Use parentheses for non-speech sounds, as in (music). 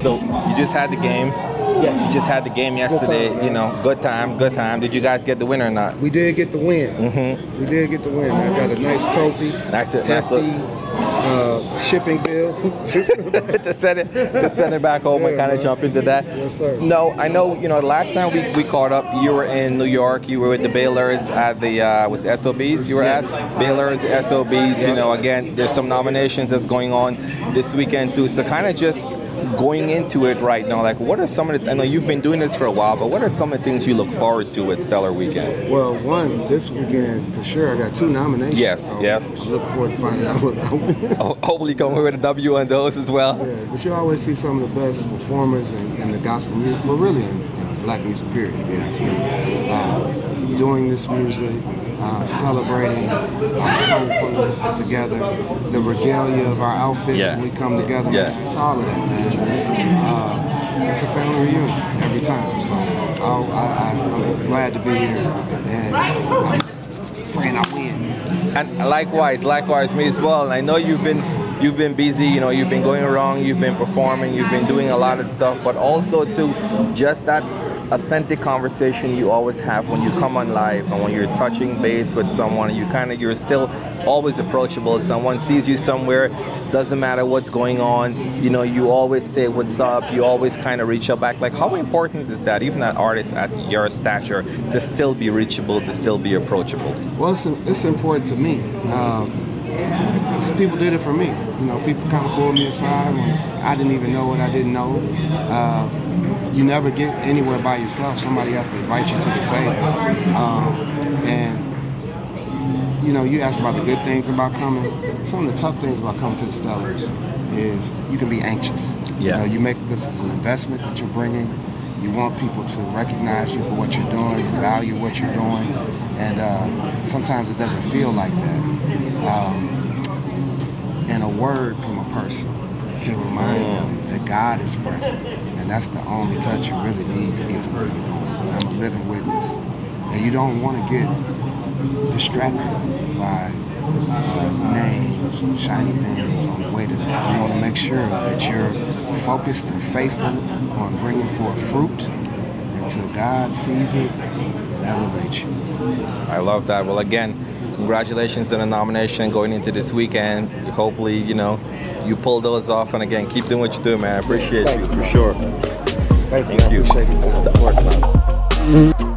So you just had the game. Yes. You just had the game yesterday. time, you know, good time, good time. Did you guys get the win or not? We did get the win. Mm-hmm. We did get the win. I got a nice trophy. Nice- nice hefty uh, shipping bill. (laughs) to send it to send it back home and kind of jump into that. Yes, sir. No, I know. You know, the last time we, we caught up, you were in New York. You were with the Baylors at the uh, was SOBs. You were at Baylors SOBs. You know, again, there's some nominations that's going on this weekend too. So kind of just going into it right now, like what are some of the? I know you've been doing this for a while, but what are some of the things you look forward to at Stellar Weekend? well, one this weekend for sure. I got two nominations. Yes, so yes. I'm looking forward to finding out what I (laughs) hopefully, come with a W on those as well. Yeah, but you always see some of the best performers in, in the gospel music, well, really in, in black music period, to be honest with you. Uh, doing this music, uh, celebrating our soulfulness together, the regalia of our outfits Yeah. when we come together. Yeah. Man, it's all of that, man. It's, uh, it's a family reunion every time. So I'll, I, I, I'm glad to be here, and I'm praying I win. And likewise, likewise me as well. And I know you've been you've been busy, you know, you've been going around, you've been performing, you've been doing a lot of stuff, but also to just that authentic conversation you always have when you come on live and when you're touching base with someone, you kind of you're still always approachable. Someone sees you somewhere, doesn't matter what's going on, you know, you always say what's up, you always kind of reach out back. Like how important is that, even that artist at your stature, to still be reachable, to still be approachable? Well, it's, it's important to me. Um, people did it for me. You know, people kind of pulled me aside when I didn't even know what I didn't know. Uh, you never get anywhere by yourself. Somebody has to invite you to the table. Um, and, you know, you asked about the good things about coming. Some of the tough things about coming to the Stellars is you can be anxious. Yeah. You know, you make this as an investment that you're bringing. You want people to recognize you for what you're doing, value what you're doing, and uh, sometimes it doesn't feel like that. Um, and a word from a person can remind them that God is present, and that's the only touch you really need to get to where you're going. I'm a living witness, and you don't want to get distracted by uh, names and shiny things on the way to that. You want to make sure that you're focused and faithful on bringing forth fruit until God sees it and elevates you. I love that. Well, again, congratulations on the nomination going into this weekend. Hopefully, you know, you pull those off. And again, keep doing what you do, man. I appreciate you you. for sure. Thank. Thank you.